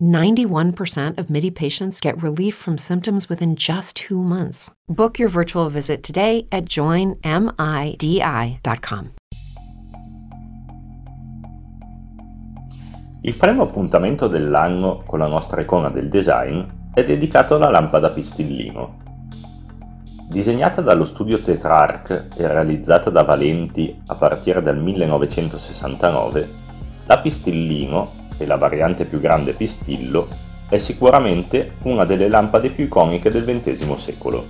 91% of MIDI patients get relief from symptoms within just two months. Book your virtual visit today at joinmidi.com. Il primo appuntamento dell'anno con la nostra icona del design è dedicato alla lampada pistillino. Disegnata dallo studio Tetrarch e realizzata da Valenti a partire dal 1969, la Pistillino, e la variante più grande Pistillo, è sicuramente una delle lampade più iconiche del XX secolo.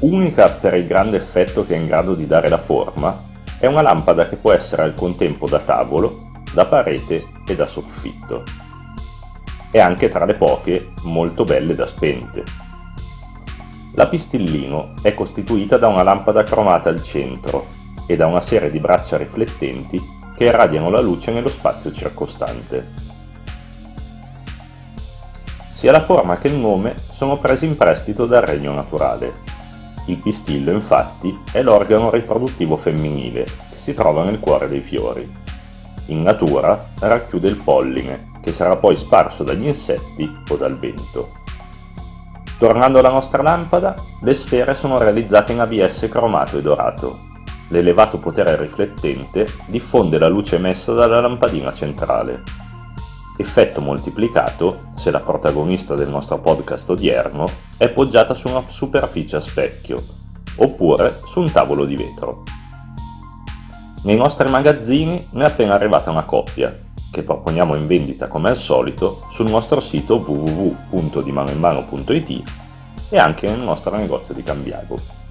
Unica per il grande effetto che è in grado di dare la forma, è una lampada che può essere al contempo da tavolo da parete e da soffitto. E anche tra le poche molto belle da spente. La pistillino è costituita da una lampada cromata al centro e da una serie di braccia riflettenti che irradiano la luce nello spazio circostante. Sia la forma che il nome sono presi in prestito dal regno naturale. Il pistillo, infatti, è l'organo riproduttivo femminile che si trova nel cuore dei fiori. In natura racchiude il polline, che sarà poi sparso dagli insetti o dal vento. Tornando alla nostra lampada, le sfere sono realizzate in ABS cromato e dorato. L'elevato potere riflettente diffonde la luce emessa dalla lampadina centrale. Effetto moltiplicato se la protagonista del nostro podcast odierno è poggiata su una superficie a specchio, oppure su un tavolo di vetro. Nei nostri magazzini ne è appena arrivata una coppia, che proponiamo in vendita come al solito sul nostro sito www.dimanoinmano.it e anche nel nostro negozio di Cambiago.